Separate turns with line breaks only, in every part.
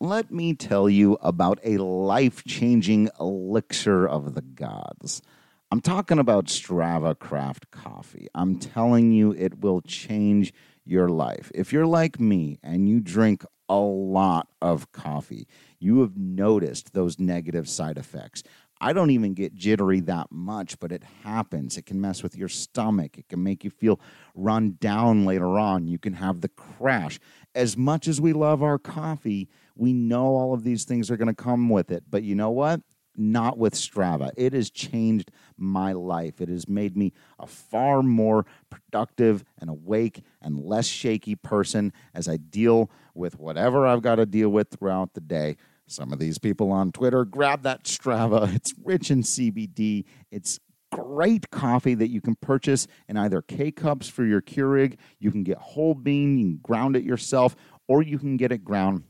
let me tell you about a life changing elixir of the gods. I'm talking about Strava Craft Coffee. I'm telling you, it will change your life. If you're like me and you drink a lot of coffee, you have noticed those negative side effects. I don't even get jittery that much, but it happens. It can mess with your stomach. It can make you feel run down later on. You can have the crash. As much as we love our coffee, we know all of these things are going to come with it. But you know what? Not with Strava. It has changed my life. It has made me a far more productive and awake and less shaky person as I deal with whatever I've got to deal with throughout the day. Some of these people on Twitter grab that Strava. It's rich in CBD. It's great coffee that you can purchase in either K cups for your Keurig. You can get whole bean, you can ground it yourself, or you can get it ground.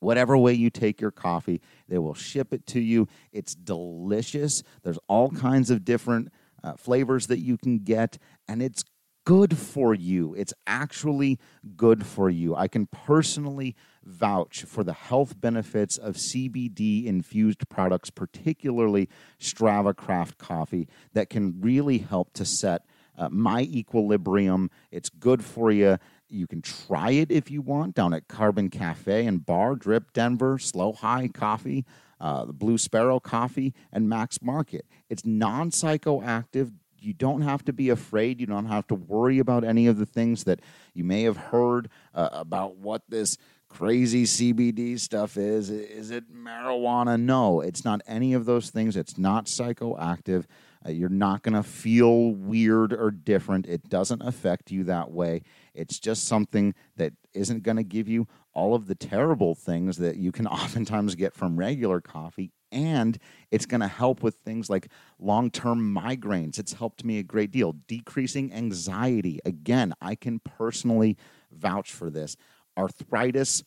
Whatever way you take your coffee, they will ship it to you. It's delicious. There's all kinds of different uh, flavors that you can get, and it's good for you. It's actually good for you. I can personally vouch for the health benefits of CBD infused products, particularly Strava Craft coffee, that can really help to set uh, my equilibrium. It's good for you. You can try it if you want down at Carbon Cafe and Bar, Drip Denver, Slow High Coffee, uh, the Blue Sparrow Coffee, and Max Market. It's non psychoactive you don't have to be afraid. You don't have to worry about any of the things that you may have heard uh, about what this crazy CBD stuff is. Is it marijuana? No, it's not any of those things. It's not psychoactive. Uh, you're not going to feel weird or different. It doesn't affect you that way. It's just something that isn't going to give you all of the terrible things that you can oftentimes get from regular coffee and it's going to help with things like long term migraines. It's helped me a great deal. Decreasing anxiety. Again, I can personally vouch for this. Arthritis,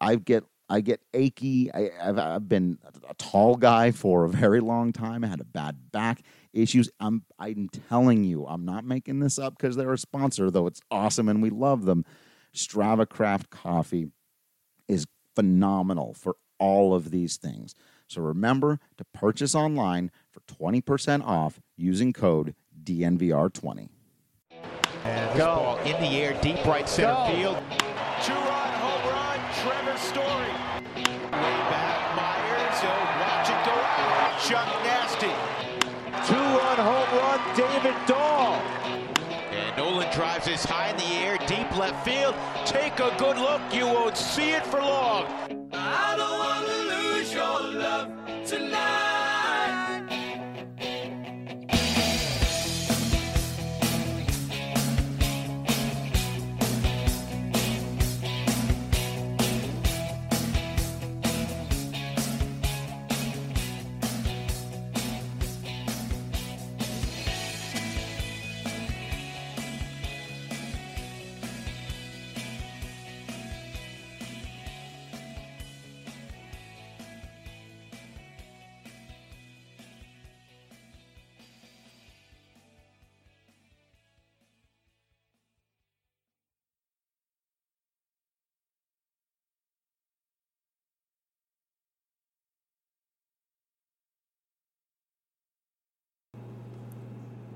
I get I get achy. I, have I've been a tall guy for a very long time. I had a bad back issues. I'm I'm telling you, I'm not making this up because they're a sponsor, though it's awesome and we love them. Strava Craft Coffee is phenomenal for all of these things. So remember to purchase online for 20% off using code DNVR20.
And Go. ball in the air, deep right center Go. field.
Two-run
Dahl. And Nolan drives this high in the air, deep left field. Take a good look, you won't see it for long.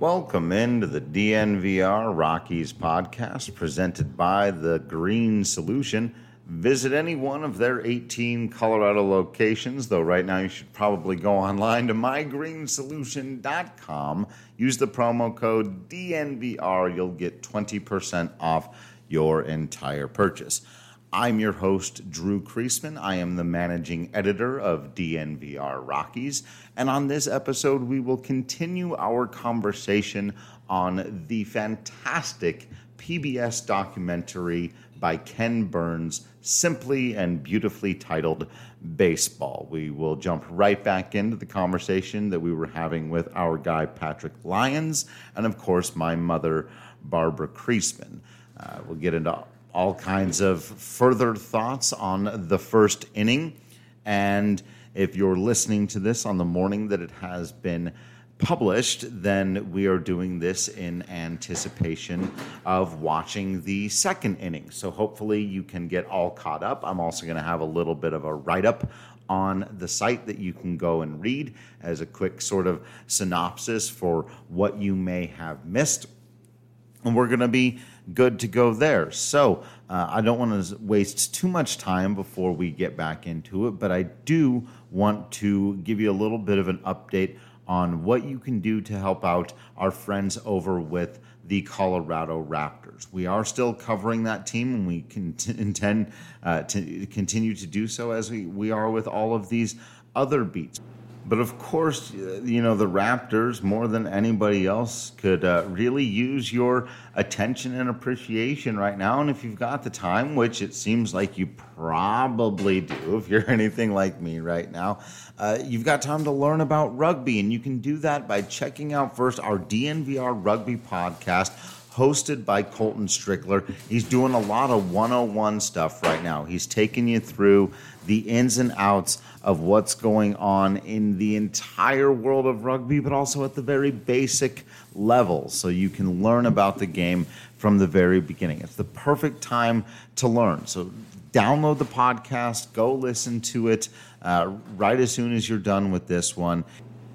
Welcome into the DNVR Rockies podcast presented by The Green Solution. Visit any one of their 18 Colorado locations, though right now you should probably go online to mygreensolution.com. Use the promo code DNVR, you'll get 20% off your entire purchase. I'm your host, Drew Creasman. I am the managing editor of DNVR Rockies. And on this episode, we will continue our conversation on the fantastic PBS documentary by Ken Burns, simply and beautifully titled Baseball. We will jump right back into the conversation that we were having with our guy, Patrick Lyons, and of course, my mother, Barbara Creasman. Uh, we'll get into all kinds of further thoughts on the first inning. And if you're listening to this on the morning that it has been published, then we are doing this in anticipation of watching the second inning. So hopefully you can get all caught up. I'm also going to have a little bit of a write up on the site that you can go and read as a quick sort of synopsis for what you may have missed. And we're going to be good to go there. So uh, I don't want to waste too much time before we get back into it, but I do want to give you a little bit of an update on what you can do to help out our friends over with the Colorado Raptors. We are still covering that team, and we can t- intend uh, to continue to do so as we, we are with all of these other beats. But of course, you know, the Raptors, more than anybody else, could uh, really use your attention and appreciation right now. And if you've got the time, which it seems like you probably do, if you're anything like me right now, uh, you've got time to learn about rugby. And you can do that by checking out first our DNVR Rugby podcast hosted by Colton Strickler. He's doing a lot of 101 stuff right now. He's taking you through the ins and outs of what's going on in the entire world of rugby, but also at the very basic level. So you can learn about the game from the very beginning. It's the perfect time to learn. So download the podcast, go listen to it uh, right as soon as you're done with this one.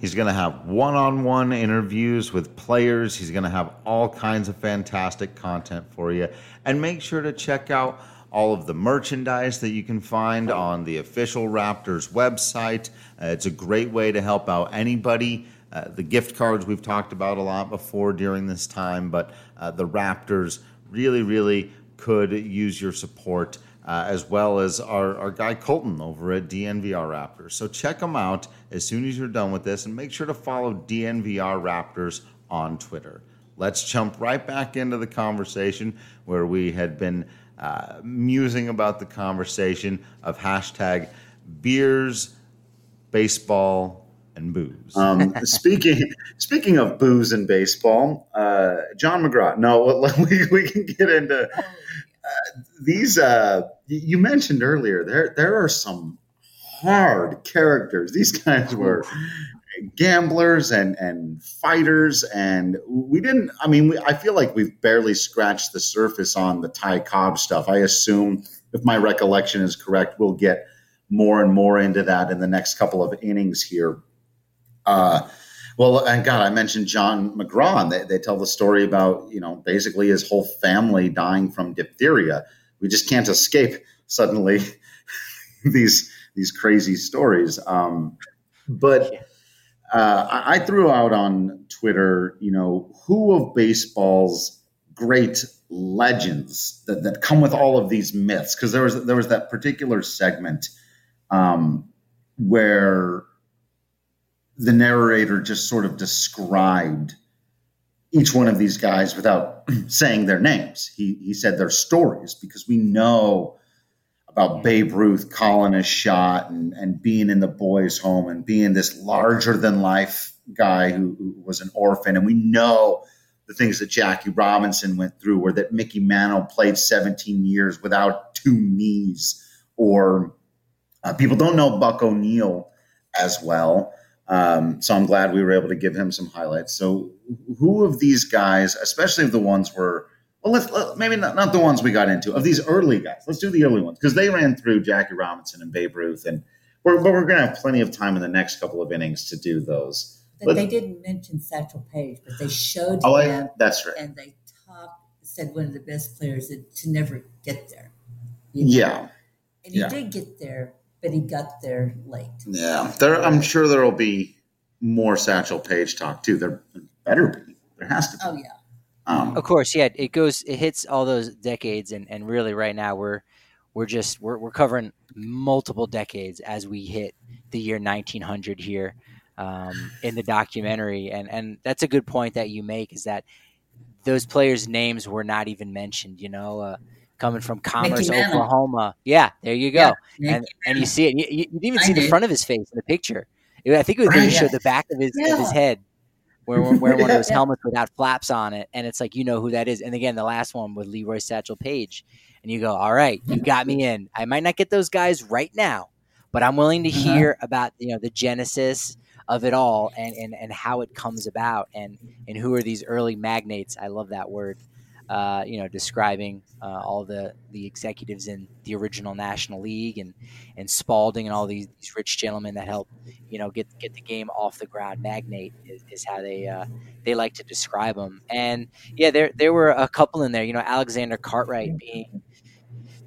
He's going to have one on one interviews with players. He's going to have all kinds of fantastic content for you. And make sure to check out all of the merchandise that you can find on the official Raptors website. Uh, it's a great way to help out anybody. Uh, the gift cards we've talked about a lot before during this time, but uh, the Raptors really, really could use your support uh, as well as our, our guy Colton over at DNVR Raptors. So check them out as soon as you're done with this and make sure to follow DNVR Raptors on Twitter. Let's jump right back into the conversation where we had been uh, musing about the conversation of hashtag beers, baseball, and booze.
Um, speaking speaking of booze and baseball, uh, John McGraw. No, we, we can get into uh, these. Uh, you mentioned earlier there there are some hard characters. These guys were gamblers and and fighters and we didn't i mean we, i feel like we've barely scratched the surface on the ty cobb stuff i assume if my recollection is correct we'll get more and more into that in the next couple of innings here uh, well and god i mentioned john mcgraw. They, they tell the story about you know basically his whole family dying from diphtheria. We just can't escape suddenly these these crazy stories. Um, but uh, I, I threw out on Twitter, you know, who of baseball's great legends that, that come with all of these myths? Because there was there was that particular segment um, where the narrator just sort of described each one of these guys without saying their names. He he said their stories because we know about Babe Ruth calling a shot and, and being in the boys' home and being this larger than life guy who, who, was an orphan. And we know the things that Jackie Robinson went through, or that Mickey Mantle played 17 years without two knees, or uh, people don't know Buck O'Neil as well. Um, so I'm glad we were able to give him some highlights. So, who of these guys, especially of the ones were well, let's let, maybe not, not the ones we got into of these early guys. Let's do the early ones because they ran through Jackie Robinson and Babe Ruth, and we're, but we're going to have plenty of time in the next couple of innings to do those.
But they didn't mention Satchel Paige, but they showed
oh,
him.
I, that's right.
And they talked, said one of the best players to never get there.
You know? Yeah.
And he
yeah.
did get there, but he got there late.
Yeah. There, I'm sure there will be more Satchel Paige talk too. There better be. There has to be.
Oh, yeah.
Um, of course, yeah, it goes, it hits all those decades, and, and really, right now we're we're just we're we're covering multiple decades as we hit the year 1900 here um, in the documentary, and and that's a good point that you make is that those players' names were not even mentioned. You know, uh, coming from Commerce, Oklahoma. Yeah, there you go, yeah, and and you see it. You, you didn't even see the front of his face in the picture. I think it was you showed the back of his yeah. of his head where we're one of those helmets without flaps on it, and it's like you know who that is. And again, the last one with Leroy Satchel Paige. and you go, all right, you got me in. I might not get those guys right now, but I'm willing to uh-huh. hear about you know the genesis of it all and, and, and how it comes about and, and who are these early magnates. I love that word. Uh, you know, describing uh, all the, the executives in the original National League and, and Spalding and all these, these rich gentlemen that help, you know, get get the game off the ground. Magnate is, is how they uh, they like to describe them. And yeah, there there were a couple in there. You know, Alexander Cartwright being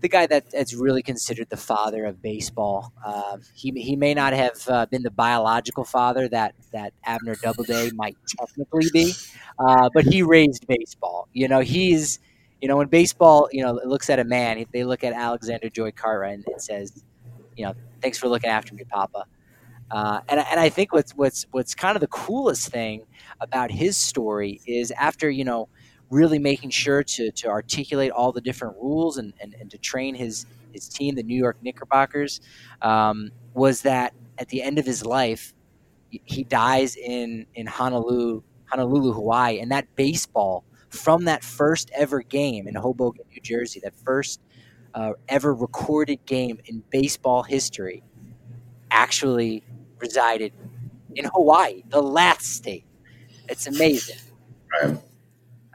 the guy that, that's really considered the father of baseball. Uh, he, he may not have uh, been the biological father that, that Abner Doubleday might technically be, uh, but he raised baseball. You know, he's, you know, when baseball, you know, looks at a man, they look at Alexander Joy Cartwright and, and says, you know, thanks for looking after me, Papa. Uh, and, and I think what's what's what's kind of the coolest thing about his story is after you know really making sure to, to articulate all the different rules and, and, and to train his, his team, the New York Knickerbockers, um, was that at the end of his life, he dies in, in Honolulu, Honolulu, Hawaii. And that baseball from that first ever game in Hoboken, New Jersey, that first uh, ever recorded game in baseball history, actually resided in Hawaii, the last state. It's amazing.
Right.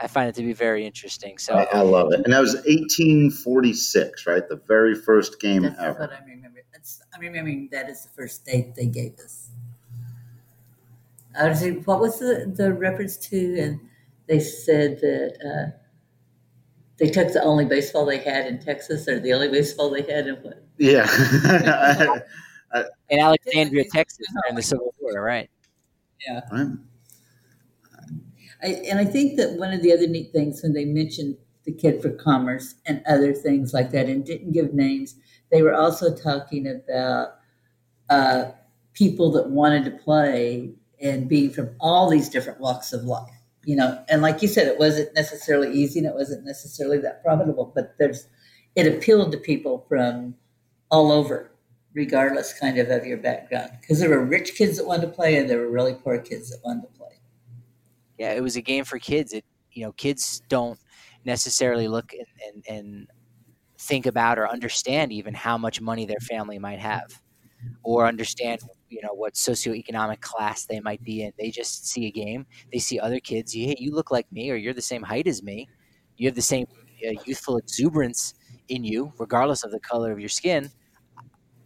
I find it to be very interesting. So
I, I love it. And that was 1846, right? The very first game
That's
ever.
what I remember. That's, I'm remembering that is the first date they gave us. I was saying, what was the, the reference to? And they said that uh, they took the only baseball they had in Texas, or the only baseball they had in what?
Yeah.
in Alexandria, Texas, during the Civil War, right?
Yeah.
right.
I, and I think that one of the other neat things when they mentioned the Kid for Commerce and other things like that and didn't give names, they were also talking about uh, people that wanted to play and being from all these different walks of life. You know, and like you said, it wasn't necessarily easy and it wasn't necessarily that profitable, but there's it appealed to people from all over, regardless kind of of your background. Because there were rich kids that wanted to play and there were really poor kids that wanted to play
yeah, it was a game for kids. It you know, kids don't necessarily look and, and, and think about or understand even how much money their family might have, or understand you know what socioeconomic class they might be in. They just see a game. They see other kids. Hey, you look like me, or you're the same height as me. You have the same uh, youthful exuberance in you, regardless of the color of your skin.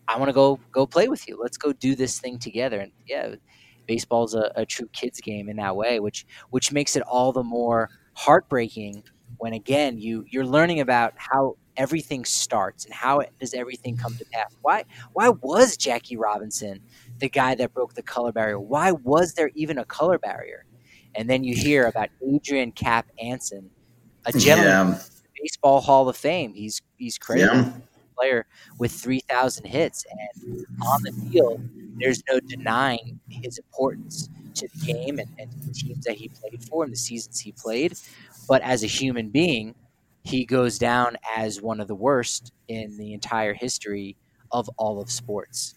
I want to go go play with you. Let's go do this thing together. And yeah, baseball's a, a true kids game in that way, which which makes it all the more heartbreaking when again you you're learning about how everything starts and how it, does everything come to pass. Why why was Jackie Robinson the guy that broke the color barrier? Why was there even a color barrier? And then you hear about Adrian Cap Anson, a gentleman
Yeah.
baseball Hall of Fame. He's he's credited
Yeah.
player with 3,000 hits. And on the field, there's no denying his importance to the game and, and the teams that he played for and the seasons he played. But as a human being, he goes down as one of the worst in the entire history of all of sports.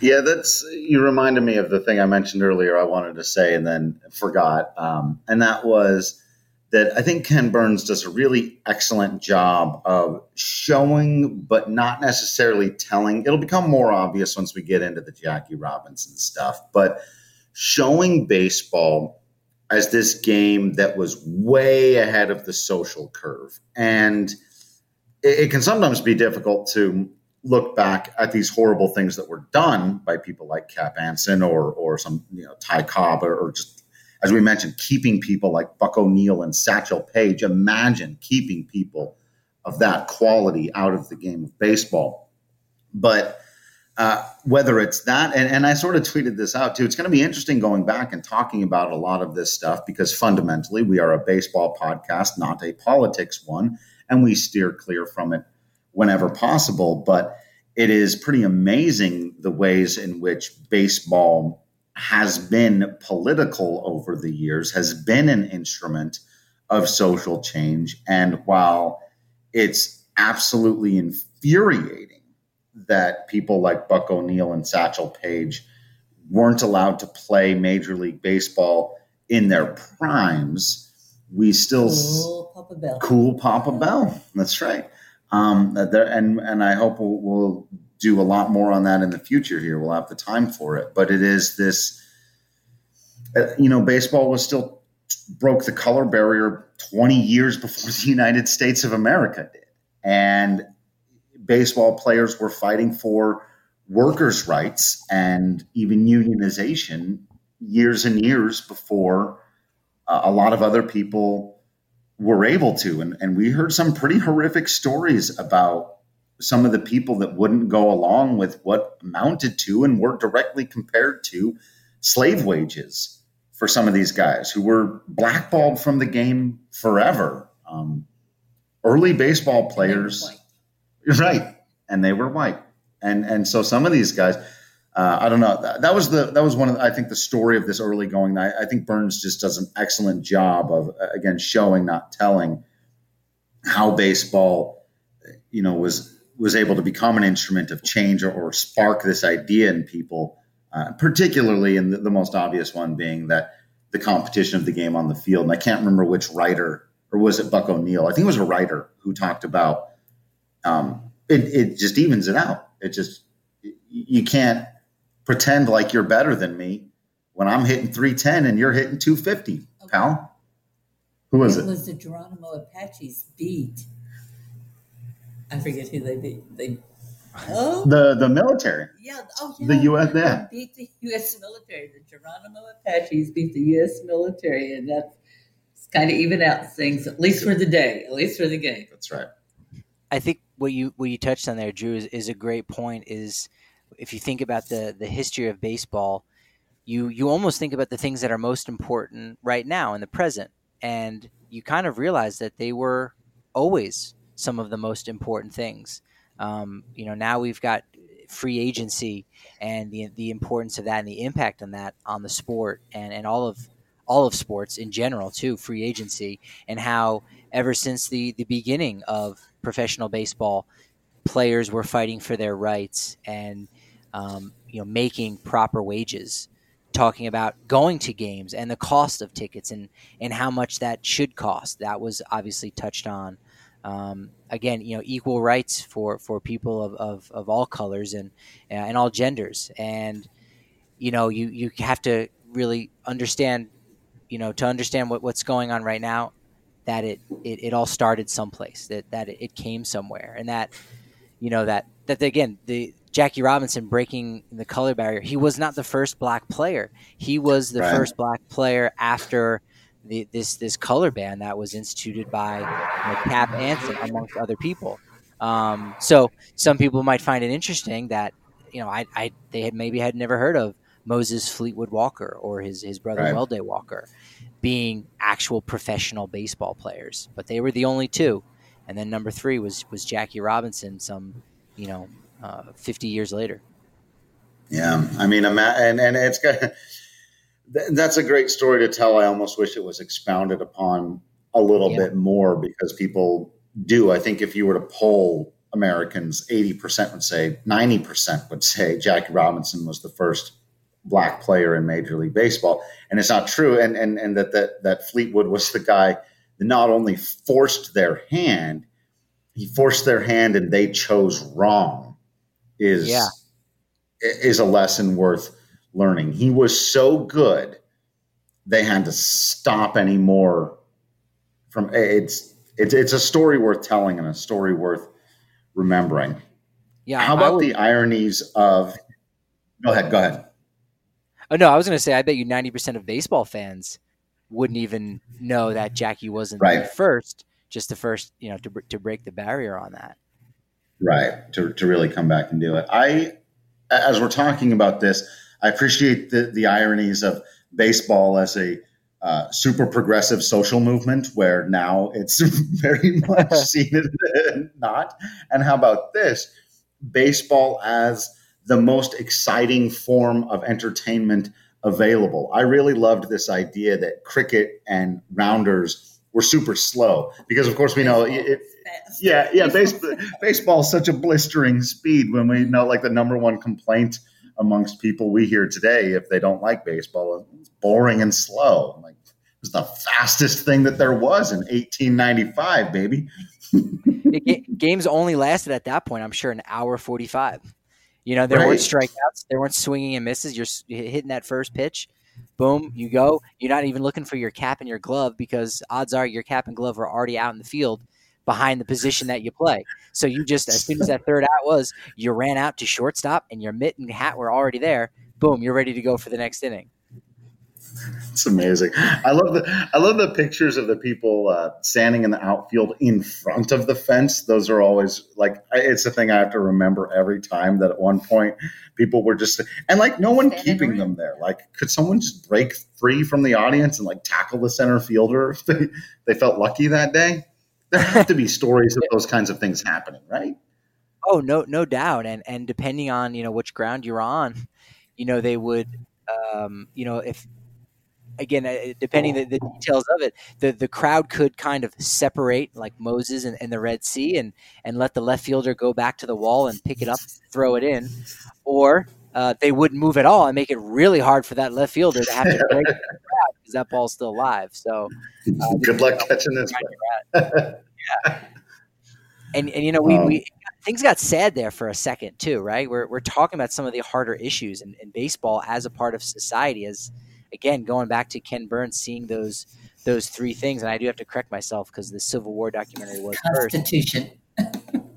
Yeah, that's you reminded me of the thing I mentioned earlier. I wanted to say and then forgot, um, and that was that I think Ken Burns does a really excellent job of showing, but not necessarily telling. It'll become more obvious once we get into the Jackie Robinson stuff, but showing baseball as this game that was way ahead of the social curve, and it, it can sometimes be difficult to look back at these horrible things that were done by people like Cap Anson or or some you know Ty Cobb or, or just as we mentioned, keeping people like Buck O'Neil and Satchel Paige. Imagine keeping people of that quality out of the game of baseball. But uh, whether it's that, and, and I sort of tweeted this out too, it's going to be interesting going back and talking about a lot of this stuff because fundamentally we are a baseball podcast, not a politics one, and we steer clear from it whenever possible. But it is pretty amazing the ways in which baseball has been political over the years, has been an instrument of social change. And while it's absolutely infuriating that people like Buck O'Neil and Satchel Paige weren't allowed to play Major League Baseball in their primes, we still
Cool, Papa Bell.
cool Papa Bell. That's right. Um, there, and and I hope we'll, we'll do a lot more on that in the future here. We'll have the time for it. But it is this, uh, you know, baseball was still broke the color barrier 20 years before the United States of America did. And baseball players were fighting for workers' rights and even unionization years and years before uh, a lot of other people were able to. And, and we heard some pretty horrific stories about some of the people that wouldn't go along with what amounted to and were directly compared to slave wages for some of these guys who were blackballed from the game forever. Um, early baseball players, right? And they were white, and and so some of these guys, uh, I don't know. That, that, was the that was one of the, I think the story of this early going. I, I think Burns just does an excellent job of again showing, not telling, how baseball, you know, was was able to become an instrument of change or, or spark this idea in people, uh, particularly in the, the, most obvious one being that the competition of the game on the field. And I can't remember which writer, or was it Buck O'Neil? I think it was a writer who talked about um, it, it just evens it out. It just, you can't pretend like you're better than me when I'm hitting 310 and you're hitting 250, okay. pal. Who was it?
It was the Geronimo Apaches beat I forget who they beat. They
oh the the military.
Yeah. Oh yeah.
The U.S. Yeah.
beat the U.S. military. The Geronimo Apaches beat the U.S. military, and that's kind of even out things at least for the day, at least for the game.
That's right.
I think what you what you touched on there, Drew, is, is a great point. Is if you think about the the history of baseball, you you almost think about the things that are most important right now in the present, and you kind of realize that they were always some of the most important things. Um, you know, now we've got free agency and the the importance of that and the impact on that on the sport and, and all of all of sports in general too, free agency and how ever since the, the beginning of professional baseball, players were fighting for their rights and um, you know making proper wages talking about going to games and the cost of tickets and, and how much that should cost. That was obviously touched on um, again, you know, equal rights for, for people of, of, of all colors and and all genders. And you know, you you have to really understand, you know, to understand what, what's going on right now, that it, it, it all started someplace, that that it came somewhere, and that you know that that again the Jackie Robinson breaking the color barrier. He was not the first black player. He was the right. first black player after the, this this color ban that was instituted by Cap Anson amongst other people. Um, so some people might find it interesting that you know I, I they had maybe had never heard of Moses Fleetwood Walker or his his brother right. Welday Walker being actual professional baseball players, but they were the only two. And then number three was was Jackie Robinson. Some you know uh, fifty years later.
Yeah, I mean, and and it's good that's a great story to tell. I almost wish it was expounded upon a little yeah. bit more because people do. I think if you were to poll Americans, 80% would say, 90% would say Jackie Robinson was the first black player in Major League Baseball. And it's not true. And, and, and that, that, that Fleetwood was the guy that not only forced their hand, he forced their hand and they chose wrong is, yeah. is a lesson worth learning. He was so good, they had to stop any more from it's it's it's a story worth telling and a story worth remembering. Yeah. How about would, the ironies of go ahead, go ahead.
Oh no, I was gonna say I bet you ninety percent of baseball fans wouldn't even know that Jackie wasn't right. the first, just the first, you know, to to break the barrier on that.
Right. To to really come back and do it. I as we're talking about this, I appreciate the, the ironies of baseball as a uh, super progressive social movement where now it's very much seen as not. And how about this? Baseball as the most exciting form of entertainment available. I really loved this idea that cricket and rounders were super slow because, of course, we know it, yeah, yeah, baseball, baseball is such a blistering speed when we know like the number one complaint amongst people we hear today if they don't like baseball. It's boring and slow. Like it was the fastest thing that there was in 1895, baby.
games only lasted at that point, I'm sure, an hour 45. You know, there
Right.
weren't strikeouts, there weren't swinging and misses. You're hitting that first pitch, boom, you go. You're not even looking for your cap and your glove because odds are your cap and glove are already out in the field behind the position that you play. So you just, as soon as that third out was, you ran out to shortstop and your mitt and hat were already there. Boom, you're ready to go for the next inning.
It's amazing. I love the I love the pictures of the people uh, standing in the outfield in front of the fence. Those are always like it's a thing I have to remember every time. That at one point people were just and like no one keeping them there. Like could someone just break free from the audience and like tackle the center fielder if they, they felt lucky that day? There have to be stories of those kinds of things happening, right?
Oh no, no doubt. And and depending on you know which ground you're on, you know they would, um, you know if again uh, depending the, the details of it, the the crowd could kind of separate like Moses and, and the Red Sea and and let the left fielder go back to the wall and pick it up, throw it in, or uh, they wouldn't move at all and make it really hard for that left fielder to have to break because that ball's still alive. So uh,
Good luck catching this. yeah.
and and you know we,
Um,
we things got sad there for a second too right we're, we're talking about some of the harder issues in, in baseball as a part of society as again going back to ken burns seeing those those three things and i do have to correct myself because the civil war documentary was first
Constitution.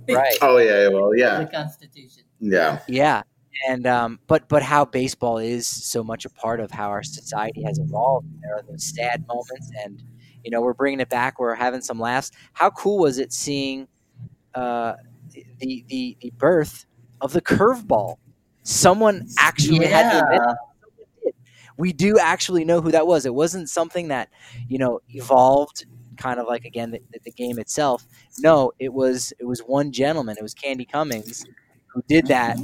right
Oh yeah, well yeah.
The Constitution.
yeah.
yeah and um, but but how baseball is so much a part of how our society has evolved there are those sad moments and you know we're bringing it back we're having some laughs how cool was it seeing uh, the the the birth of the curveball someone actually had to admit
Yeah.
we do actually know who that was. It wasn't something that you know evolved kind of like again the, the game itself. No, it was it was one gentleman. It was Candy Cummings who did that,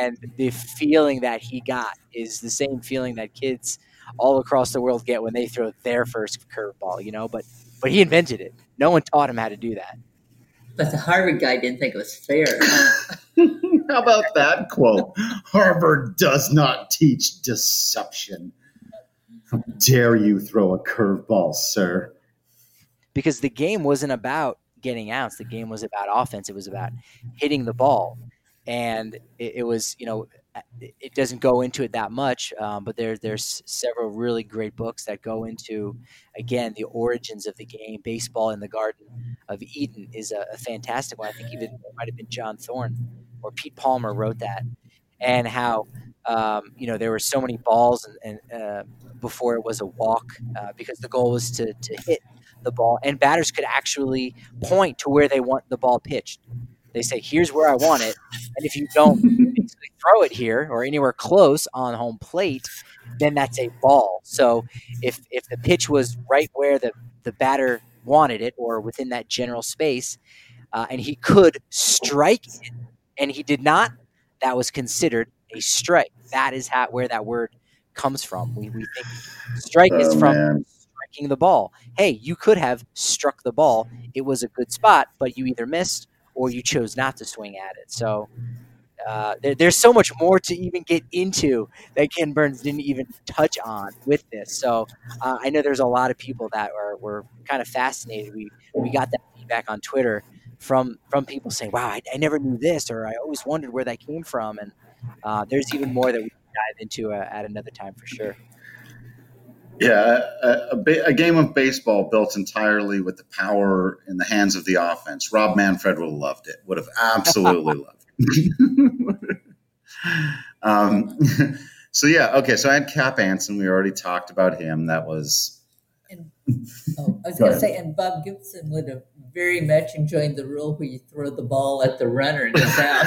and the feeling that he got is the same feeling that kids all across the world get when they throw their first curveball. You know, but but he invented it. No one taught him how to do that.
But the Harvard guy didn't think it was fair.
How about that quote? Harvard does not teach deception. How dare you throw a curveball, sir?
because the game wasn't about getting outs. The game was about offense. It was about hitting the ball, and it, it was you know it doesn't go into it that much, um, but there there's several really great books that go into again the origins of the game. Baseball in the Garden of Eden is a, a fantastic one. I think even it might have been John Thorn or Pete Palmer wrote that, and how. Um, you know there were so many balls and, and uh, before it was a walk uh, because the goal was to, to hit the ball, and batters could actually point to where they want the ball pitched. They say, "Here's where I want it," and if you don't throw it here or anywhere close on home plate, then that's a ball. So if if the pitch was right where the the batter wanted it or within that general space, uh, and he could strike it, and he did not, that was considered a strike. That is how where that word comes from. We, we think strike is
Oh,
from
man.
striking the ball. Hey, you could have struck the ball. It was a good spot, but you either missed or you chose not to swing at it. So uh, there, there's so much more to even get into that Ken Burns didn't even touch on with this. So uh, I know there's a lot of people that are were kind of fascinated. We we got that feedback on Twitter from from people saying, "Wow, I, I never knew this," or "I always wondered where that came from." And uh, there's even more that we can dive into uh, at another time for sure.
Yeah, a, a, a game of baseball built entirely with the power in the hands of the offense. Rob Manfred would have loved it. Would have absolutely loved it. um, so yeah, okay. So I had Cap Anson. We already talked about him. That was
And, oh, I was going to say, and Bob Gibson would have very much enjoyed the rule where you throw the ball at the runner and it's out.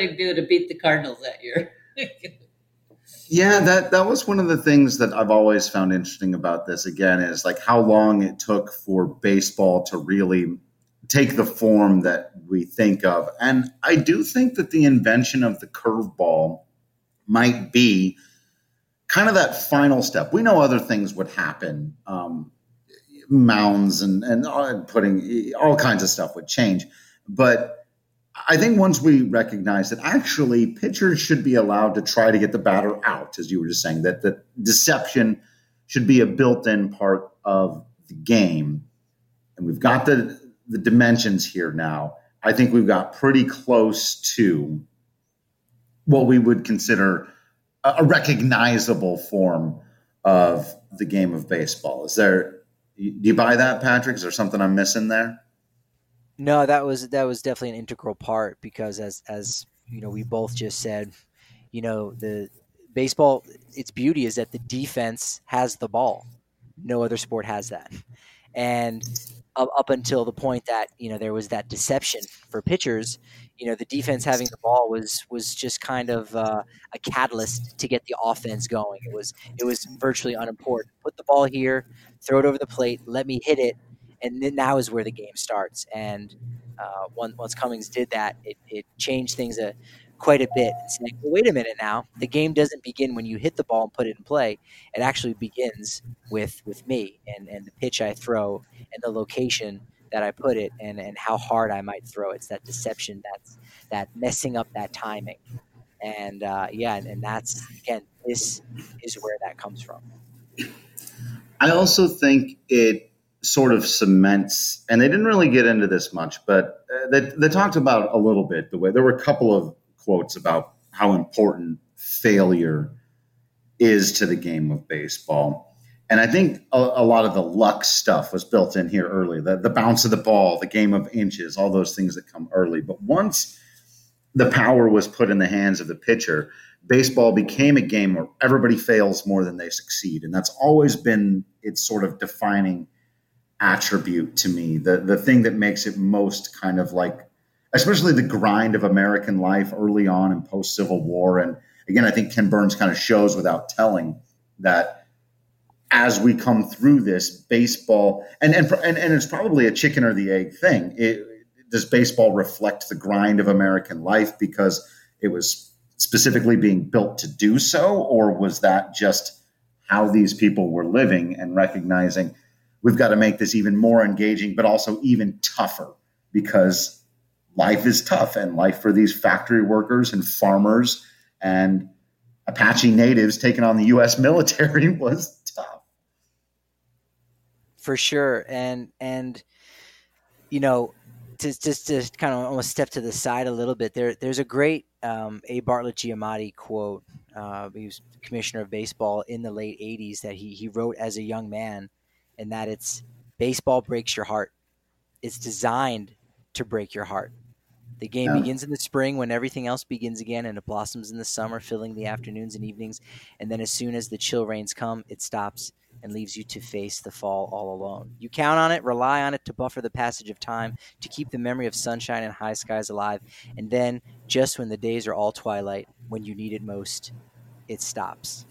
he'd do to beat the Cardinals that year.
Yeah, that that was one of the things that I've always found interesting about this. Again, is like how long it took for baseball to really take the form that we think of, and I do think that the invention of the curveball might be kind of that final step. We know other things would happen, um, mounds and and uh, putting all kinds of stuff would change, but I think once we recognize that actually pitchers should be allowed to try to get the batter out, as you were just saying, that the deception should be a built-in part of the game, and we've got the the dimensions here now. I think we've got pretty close to what we would consider a, a recognizable form of the game of baseball. Is there? Do you buy that, Patrick? Is there something I'm missing there?
No, that was that was definitely an integral part because as as you know, we both just said, you know, the baseball its beauty is that the defense has the ball. No other sport has that. And up, until the point that, you know, there was that deception for pitchers, you know, the defense having the ball was was just kind of uh, a catalyst to get the offense going. It was it was virtually unimportant. Put the ball here, throw it over the plate, let me hit it, and then now is where the game starts. And uh, once Cummings did that, it, it changed things a, quite a bit. Saying, well, wait a minute now, the game doesn't begin when you hit the ball and put it in play. It actually begins with with me and, and the pitch I throw and the location that I put it and, and how hard I might throw it. It's that deception that's that messing up that timing. And uh, yeah, and, and that's again, this is where that comes from.
I also think it sort of cements, and they didn't really get into this much, but uh, they, they talked about a little bit the way there were a couple of quotes about how important failure is to the game of baseball. And I think a, a, lot of the luck stuff was built in here early the, the bounce of the ball, the game of inches, all those things that come early. But once the power was put in the hands of the pitcher, baseball became a game where everybody fails more than they succeed. And that's always been its sort of defining attribute to me. The the thing that makes it most kind of like especially the grind of American life early on and post Civil War. And again, I think Ken Burns kind of shows without telling that as we come through this baseball and and and, and it's probably a chicken or the egg thing. It, does baseball reflect the grind of American life because it was specifically being built to do so, or was that just how these people were living and recognizing we've got to make this even more engaging, but also even tougher because life is tough and life for these factory workers and farmers and Apache natives taking on the U.S. military was tough.
For sure, and and you know, to, just to kind of almost step to the side a little bit, there there's a great um, A. Bartlett Giamatti quote. Uh, he was commissioner of baseball in the late '80s that he he wrote as a young man, and that it's baseball breaks your heart. It's designed to break your heart. The game yeah. begins in the spring when everything else begins again, and it blossoms in the summer, filling the afternoons and evenings. And then, as soon as the chill rains come, it stops and leaves you to face the fall all alone. You count on it, rely on it to buffer the passage of time, to keep the memory of sunshine and high skies alive. And then, just when the days are all twilight, when you need it most, it stops.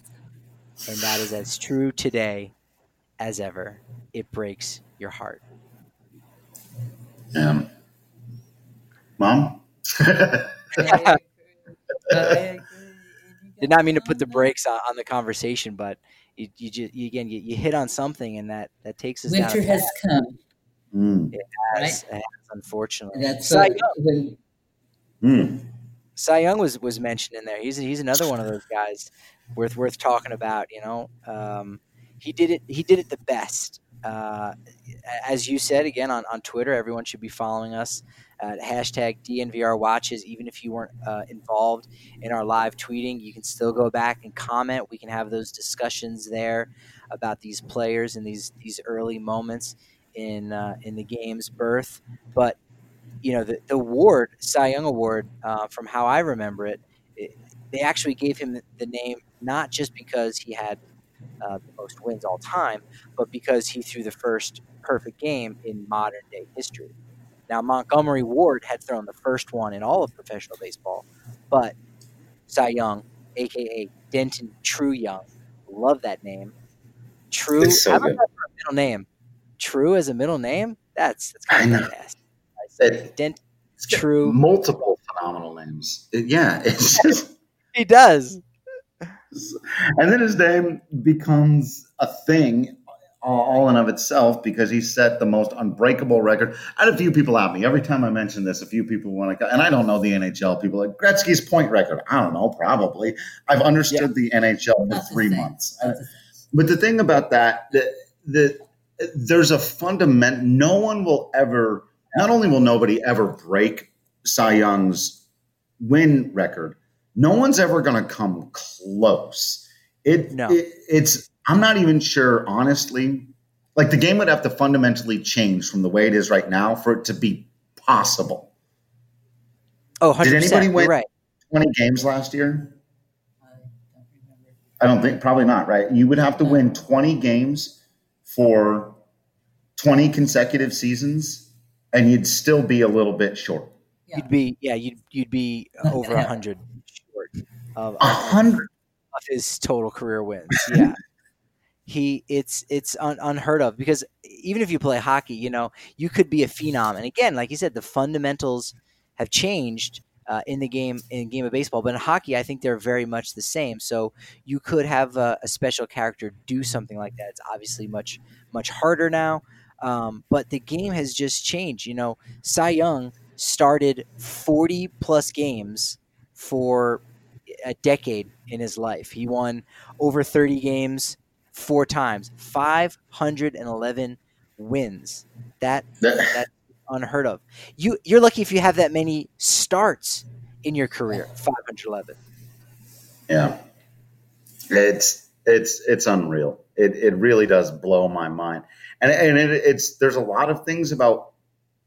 And that is as true today as ever. It breaks your heart.
Yeah. Mom?
Did not mean to put the brakes on, on the conversation, but you, you just you, again you, you, hit on something, and that that takes us.
Winter has come.
Mm.
It, has, right? it has, unfortunately.
That's Cy Young.
Mm.
Cy Young was was mentioned in there. He's he's another one of those guys worth worth talking about. You know, um, he did it. He did it the best. Uh, as you said again on, on Twitter, everyone should be following us at hashtag DNVR watches. Even if you weren't uh, involved in our live tweeting, you can still go back and comment. We can have those discussions there about these players and these these early moments in uh, in the game's birth. But you know the, the award, Cy Young Award, uh, from how I remember it, it, they actually gave him the name not just because he had uh, the most wins all time, but because he threw the first perfect game in modern day history. Now, Montgomery Ward had thrown the first one in all of professional baseball, but Cy Young, aka Denton True Young, love that name. True,
so
how about that middle name? True as a middle name? That's that's kind of. It, Denton True,
multiple phenomenal names. Yeah, it's just
he does.
And then his name becomes a thing all in of itself because he set the most unbreakable record. I had a few people at me every time I mention this. A few people want to, and I don't know the NHL people like Gretzky's point record. I don't know, probably. I've understood yeah. the NHL for three months. but the thing about that, the, the there's a fundament. No one will ever not only will nobody ever break Cy Young's win record, no one's ever going to come close. It,
No.
it it's I'm not even sure honestly. Like the game would have to fundamentally change from the way it is right now for it to be possible.
Oh, 100%.
Did anybody win?
right.
20 games last year?
I don't remember.
I don't think probably not, right? You would have to win 20 games for 20 consecutive seasons and you'd still be a little bit short.
Yeah.
You'd be yeah, you'd you'd be over
gonna
hundred short of,
A hundred.
of his total career wins. Yeah. he it's it's un, unheard of because even if you play hockey, you know, you could be a phenom. And again, like you said, the fundamentals have changed uh, in the game in the game of baseball, but in hockey, I think they're very much the same. So you could have a, a special character do something like that. It's obviously much much harder now, um, but the game has just changed. You know, Cy Young started forty plus games for a decade in his life. He won over thirty games four times, 511 wins. That that's unheard of. You you're lucky if you have that many starts in your career. 511.
Yeah. It's it's it's unreal. It it really does blow my mind. And and it, it's there's a lot of things about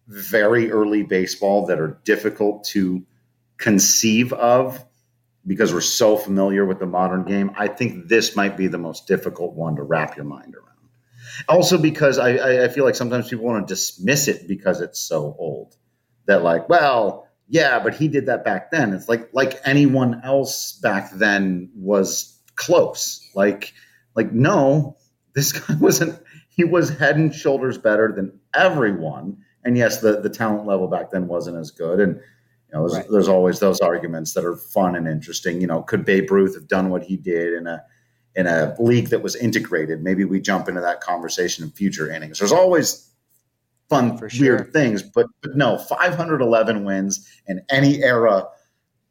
very early baseball that are difficult to conceive of because we're so familiar with the modern game. I think this might be the most difficult one to wrap your mind around. Also, because I, I, feel like sometimes people want to dismiss it because it's so old. That like, well, yeah, but he did that back then. It's like like anyone else back then was close. Like like no, this guy wasn't. He was head and shoulders better than everyone. And yes, the the talent level back then wasn't as good. And you know, there's,
Right.
there's always those arguments that are fun and interesting. You know, could Babe Ruth have done what he did in a in a league that was integrated? Maybe we jump into that conversation in future innings. There's always fun,
For sure.
weird things, but, but no, 511 wins in any era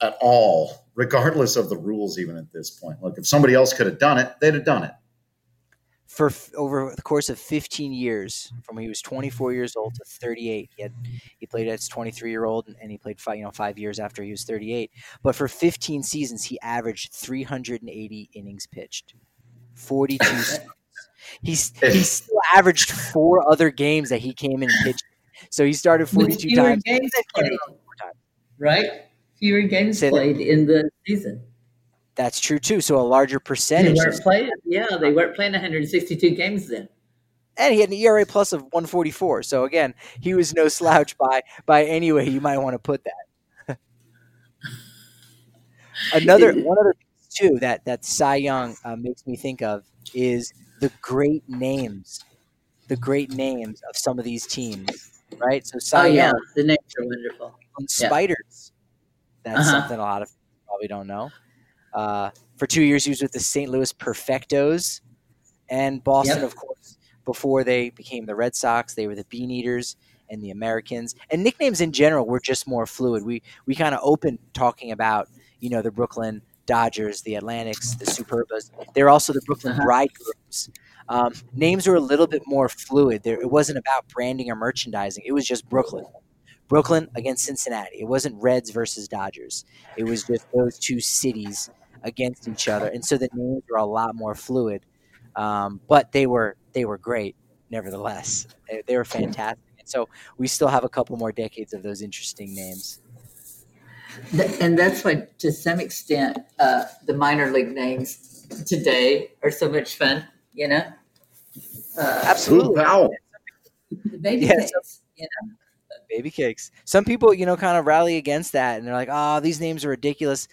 at all, regardless of the rules. Even at this point, look, if somebody else could have done it, they'd have done it.
For f- over the course of 15 years, mm-hmm. from when he was 24 years old to 38, he had he played as 23 year old, and he played five, you know five years after he was 38. But for 15 seasons, he averaged 380 innings pitched, 42. He's he still averaged four other games that he came in and pitched. So he started 42 times.
games played,
times.
right? Fewer games
Say that-
played in the season.
That's true too. So a larger
They
percentage.
weren't playing. Yeah, they weren't playing 162 games then.
and he had an ERA plus of 144. So again, he was no slouch by by any way you might want to put that. Another one other thing too that that Cy Young uh, makes me think of is the great names, the great names of some of these teams, right? So Cy
Oh yeah,
Young
the names are wonderful.
on
Yeah.
spiders. That's
Uh-huh.
something a lot of people probably don't know. Uh, for two years, he was with the St. Louis Perfectos and Boston,
Yep.
of course. Before they became the Red Sox, they were the Bean Eaters and the Americans. And nicknames in general were just more fluid. We we kind of opened talking about you know the Brooklyn Dodgers, the Atlantics, the Superbas. They're also the Brooklyn
Uh-huh.
Bridegrooms. Um, names were a little bit more fluid. There, it wasn't about branding or merchandising. It was just Brooklyn. Brooklyn against Cincinnati. It wasn't Reds versus Dodgers. It was just those two cities against each other, and so the names were a lot more fluid. Um, but they were they were great, nevertheless. They, they were fantastic, and so we still have a couple more decades of those interesting names.
And that's why, to some extent, uh, the minor league names today are so much fun. You know, uh,
Absolutely,
Wow.
the baby
Yeah,
names. You know,
baby cakes. Some people, you know, kind of rally against that, and they're like, "Oh, these names are ridiculous."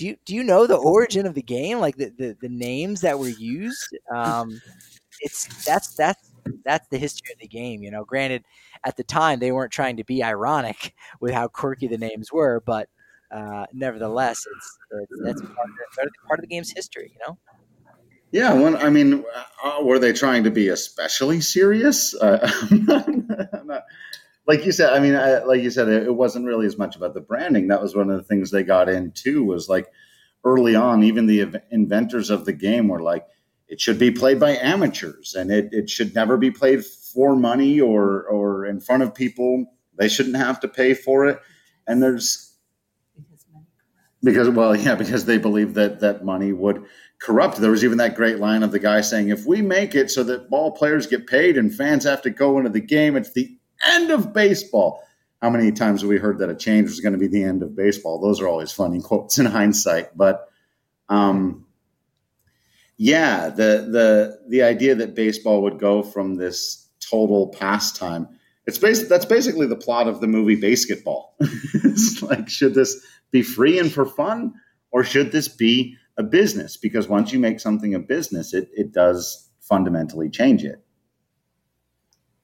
Do you do you know the origin of the game? Like the the, the names that were used. Um, it's that's that's that's the history of the game. You know, granted, at the time they weren't trying to be ironic with how quirky the names were, but uh, nevertheless, it's, it's that's part of, the, part of the game's history. You know.
Yeah, I mean, uh, were they trying to be especially serious? Uh, I'm not- I'm not- like you said, I mean, I, like you said, it, it wasn't really as much about the branding. That was one of the things they got into was like early on, even the inventors of the game were like, it should be played by amateurs and it, it should never be played for money or, or in front of people They shouldn't have to pay for it. And there's because well, yeah, because they believe that that money would corrupt. There was even that great line of the guy saying, "If we make it so that ball players get paid and fans have to go into the game, it's the end of baseball." How many times have we heard that a change was going to be the end of baseball? Those are always funny quotes in hindsight, but um, yeah, the the the idea that baseball would go from this total pastime. It's basic, that's basically the plot of the movie BASEketball. it's like, should this be free and for fun, or should this be a business? Because once you make something a business, it, it does fundamentally change it.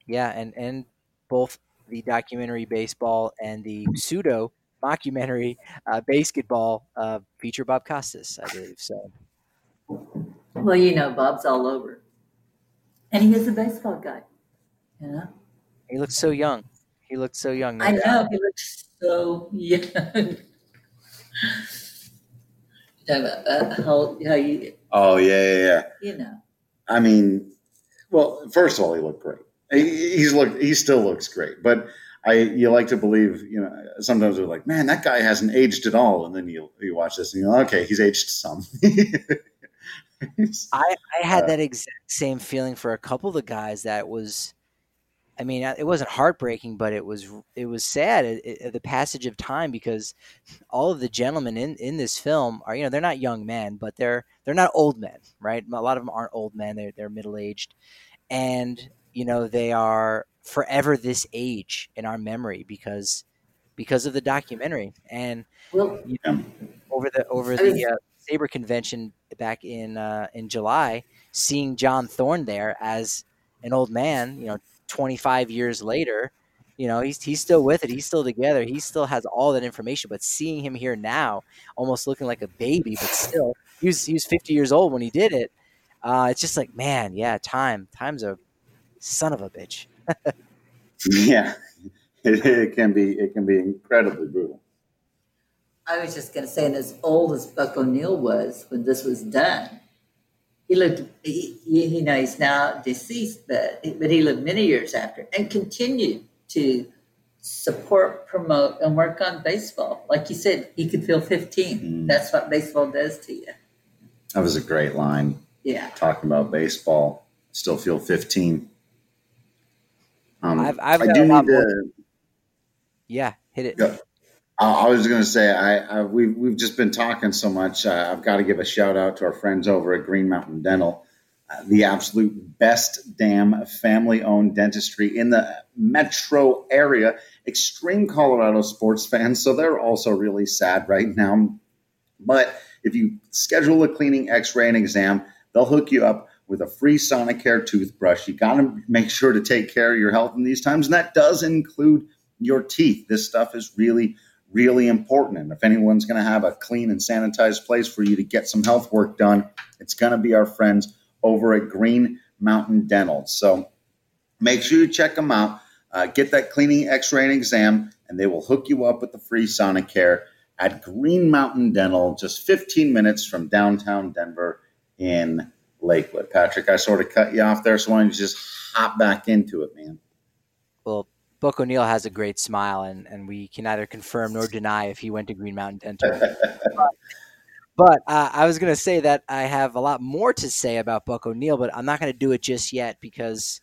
Yeah, and and both the documentary baseball and the pseudo mockumentary uh, BASEketball uh, feature Bob Costas, I believe. So,
well, you know, Bob's all over, and he is a baseball guy. You know,
he looks so young. He looks so young.
I know he looks so young. uh, how, how you,
oh yeah, yeah, yeah.
You know,
I mean, well, first of all, he looked great. He, he's looked. He still looks great, but I you like to believe. You know, sometimes they're like, man, that guy hasn't aged at all, and then you you watch this and you're like, okay, he's aged some.
I I had uh, that exact same feeling for a couple of the guys that was I mean, uh, it wasn't heartbreaking, but it was it was sad at, at the passage of time because all of the gentlemen in, in this film are you know they're not young men, but they're they're not old men, right? A lot of them aren't old men; they're they're middle aged, and you know they are forever this age in our memory because because of the documentary and well, you know, over the over the uh, SABR convention back in uh, in July, seeing John Thorn there as an old man, you know 25 years later, you know, he's he's still with it. He's still together. He still has all that information. But seeing him here now, almost looking like a baby, but still, he was he was 50 years old when he did it. Uh, it's just like, man, yeah, time time's a son of a bitch.
yeah, it, it, can be it can be incredibly brutal.
I was just going to say, and as old as Buck O'Neil was when this was done, he lived, he, you know, he's now deceased, but, but he lived many years after and continued to support, promote, and work on baseball. Like you said, he could feel 15. Mm. That's what baseball does to you.
That was a great line.
Yeah.
Talking about baseball, still feel 15.
Um, I've, I've I do need to. Yeah, hit it. Go.
I was going to say, I, I, we've we've just been talking so much. Uh, I've got to give a shout out to our friends over at Green Mountain Dental, uh, the absolute best damn family-owned dentistry in the metro area. Extreme Colorado sports fans, so they're also really sad right now. But if you schedule a cleaning, X-ray, and exam, they'll hook you up with a free Sonicare toothbrush. You got to make sure to take care of your health in these times, and that does include your teeth. This stuff is really really important. And if anyone's going to have a clean and sanitized place for you to get some health work done, it's going to be our friends over at Green Mountain Dental. So make sure you check them out. Uh, get that cleaning, X-ray, and exam, and they will hook you up with the free Sonicare at Green Mountain Dental, just 15 minutes from downtown Denver in Lakewood. Patrick, I sort of cut you off there, so why don't you just hop back into it, man?
Well, Buck O'Neil has a great smile, and, and we can neither confirm nor deny if he went to Green Mountain Dental. but, but uh, I was going to say that I have a lot more to say about Buck O'Neil, but I'm not going to do it just yet because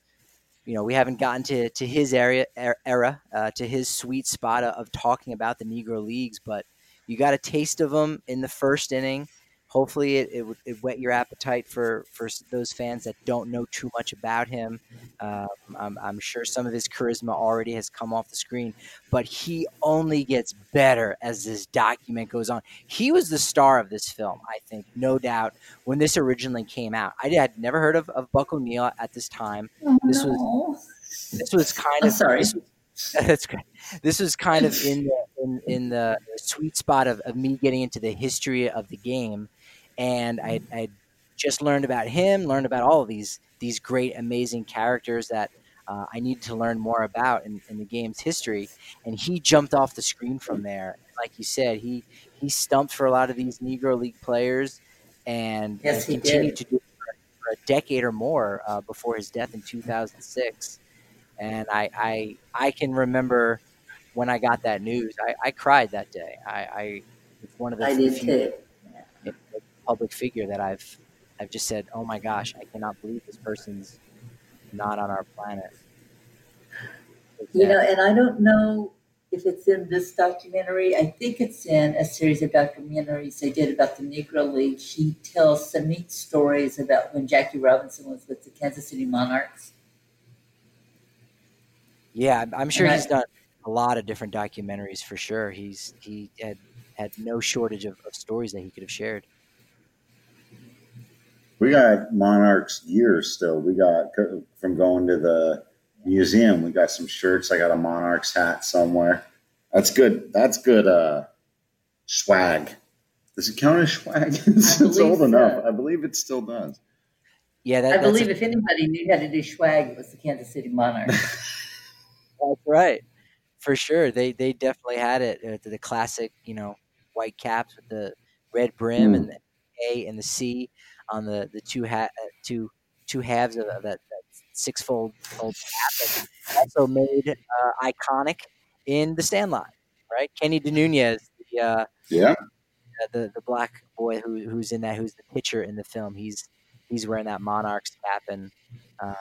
you know we haven't gotten to, to his area er, era, uh, to his sweet spot of talking about the Negro Leagues. But you got a taste of him in the first inning hopefully it, it, it whet your appetite for, for those fans that don't know too much about him. Um, I'm, I'm, sure some of his charisma already has come off the screen, but he only gets better as this document goes on. He was the star of this film, I think, no doubt, when this originally came out. I had never heard of, of Buck O'Neil at this time.
Oh,
this
no.
was this was kind
I'm
of
sorry.
This, that's good. This was kind of in the in, in the sweet spot of, of me getting into the history of the game and I I just learned about him, learned about all of these these great, amazing characters that uh, I needed to learn more about in, in, the game's history. And he jumped off the screen from there. Like you said, he he stumped for a lot of these Negro League players, and,
yes,
and continued to do it for, for, a decade or more uh, before his death in 2006. And I, I I can remember when I got that news, I, I cried that day. I, I it's one of the
I did too.
Public figure that I've I've just said, oh my gosh, I cannot believe this person's not on our planet.
You know, and I don't know if it's in this documentary. I think it's in a series of documentaries they did about the Negro League. She tells some neat stories about when Jackie Robinson was with the Kansas City Monarchs.
Yeah, I'm sure he's done a lot of different documentaries for sure. He's he had had no shortage of, of stories that he could have shared.
We got Monarchs gear still. We got from going to the museum. We got some shirts. I got a Monarchs hat somewhere. That's good. That's good. Uh, swag. Does it count as swag? it's, it's old so. enough. I believe it still does.
Yeah,
that, I believe a, if anybody knew how to do swag, it was the Kansas City Monarchs.
that's right, for sure. They they definitely had it. Uh, the classic, you know, white caps with the red brim mm. and the A and the C on the the two hat uh, two two halves of, that, that six fold. And also made uh, iconic in the Sandlot, right? Kenny De Nunez, the uh,
yeah, uh,
the the black boy who who's in that, who's the pitcher in the film. He's he's wearing that Monarchs cap, and um,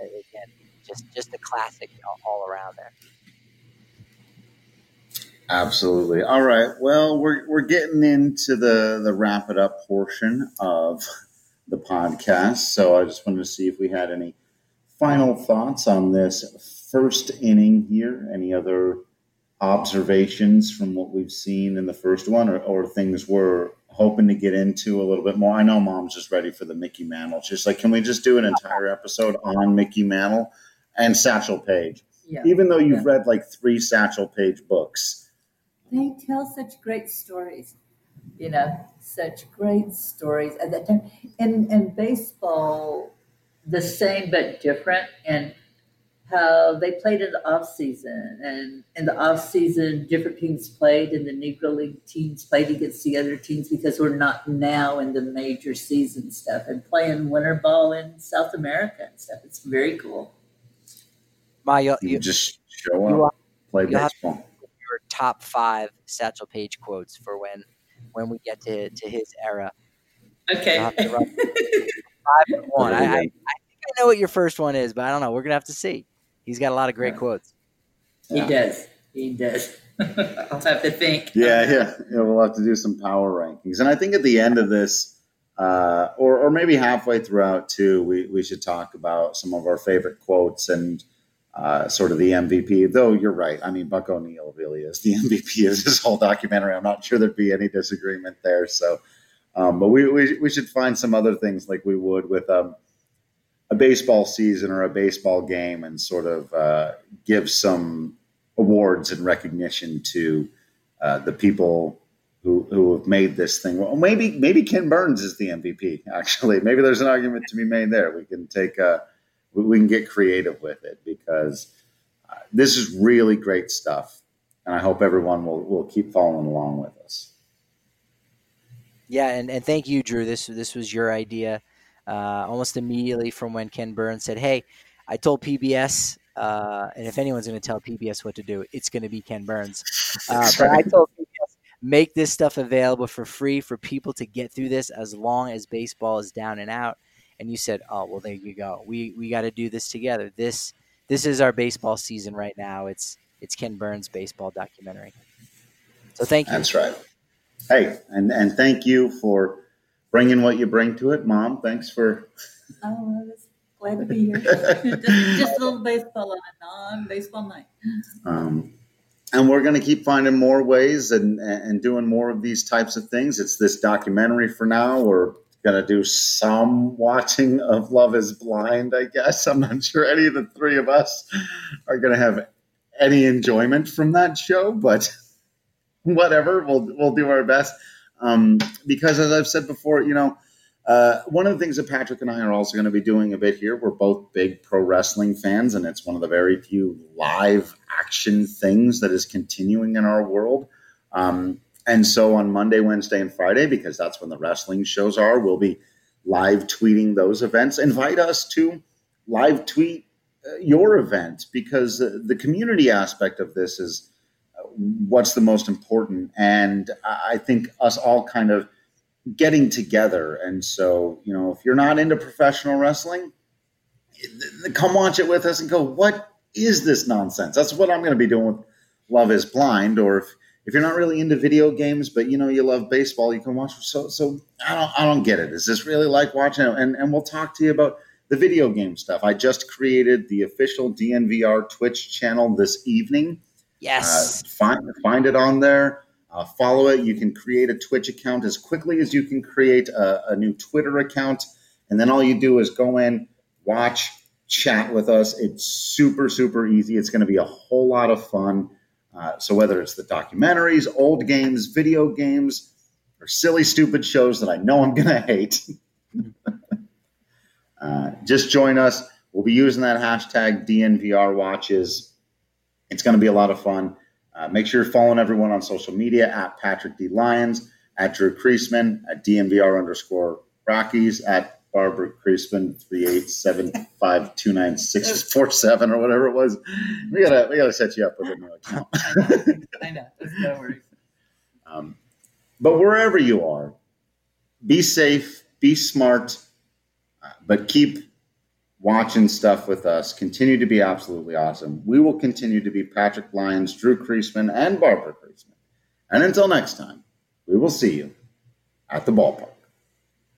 again, just just a classic all, all around there.
Absolutely. All right. Well, we're we're getting into the the wrap it up portion of the podcast. So I just wanted to see if we had any final thoughts on this first inning here. Any other observations from what we've seen in the first one, or, or things we're hoping to get into a little bit more? I know Mom's just ready for the Mickey Mantle. She's like, can we just do an entire episode on Mickey Mantle and Satchel Paige? Yeah. Even though you've yeah. read like three Satchel Paige books,
they tell such great stories you know, such great stories at that time. And and baseball, the same but different, and how they played in the off season, and in the off season, different teams played, and the Negro League teams played against the other teams because we're not now in the major season stuff and playing winter ball in South America and stuff. It's very cool.
My, you,
you just show up, play baseball.
Your top five Satchel Paige quotes for when when we get to, to his era.
Okay.
five and one. I, I, I, think I know what your first one is, but I don't know. We're gonna have to see. He's got a lot of great quotes.
He yeah. does. He does. I'll have to think.
Yeah, yeah, yeah. We'll have to do some power rankings, and I think at the end of this, uh, or or maybe halfway throughout too, we we should talk about some of our favorite quotes and uh, sort of the MVP. Though you're right. I mean, Buck O'Neil really is the MVP of this whole documentary. I'm not sure there'd be any disagreement there. So, um, but we, we, we should find some other things like we would with um, a baseball season or a baseball game, and sort of uh, give some awards and recognition to uh, the people who, who have made this thing. Well, maybe maybe Ken Burns is the MVP. Actually, maybe there's an argument to be made there. We can take. Uh, we, we can get creative with it because uh, this is really great stuff. And I hope everyone will, will keep following along with us.
Yeah, and, and thank you, Drew. This this was your idea uh, almost immediately from when Ken Burns said, "Hey, I told PBS, uh, and if anyone's going to tell PBS what to do, it's going to be Ken Burns." Uh, but I told PBS, make this stuff available for free for people to get through this as long as baseball is down and out and you said, "Oh, well, there you go. We we got to do this together. This this is our baseball season right now. It's it's Ken Burns' baseball documentary." So thank you.
That's right. Hey, and and thank you for bringing what you bring to it, Mom. Thanks for.
Oh, I was glad to be here. just, just, a little baseball on a non-baseball night.
Um, and we're going to keep finding more ways and and doing more of these types of things. It's this documentary for now. We're going to do some watching of Love is Blind, I guess. I'm not sure any of the three of us are going to have any enjoyment from that show, but whatever, we'll, we'll do our best. Um, because as I've said before, you know, uh, one of the things that Patrick and I are also going to be doing a bit here, we're both big pro wrestling fans, and it's one of the very few live action things that is continuing in our world. Um, and so on Monday, Wednesday, and Friday, because that's when the wrestling shows are, we'll be live tweeting those events. Invite us to live tweet uh, your event because the community aspect of this is what's the most important. And I think us all kind of getting together. And so, you know, if you're not into professional wrestling, come watch it with us and go, what is this nonsense? That's what I'm going to be doing with Love is Blind. Or if, if you're not really into video games, but you know you love baseball, you can watch. So, so I don't, I don't get it. Is this really like watching it? And and we'll talk to you about the video game stuff. I just created the official DNVR Twitch channel this evening.
Yes,
uh, find find it on there. Uh, follow it. You can create a Twitch account as quickly as you can create a, a new Twitter account, and then all you do is go in, watch, chat with us. It's super super easy. It's going to be a whole lot of fun. Uh, so whether it's the documentaries, old games, video games, or silly, stupid shows that I know I'm going to hate, uh, just join us. We'll be using that hashtag DNVR watches. It's going to be a lot of fun. Uh, make sure you're following everyone on social media at Patrick D. Lyons, at Drew Creasman, at DNVR underscore Rockies, at Barbara Creasman three eight seven five two nine six four seven or whatever it was. We gotta we gotta set you up with a new account.
I know that's no worries.
Um, but wherever you are, be safe, be smart, but keep watching stuff with us. Continue to be absolutely awesome. We will continue to be Patrick Lyons, Drew Creasman, and Barbara Creasman. And until next time, we will see you at the ballpark.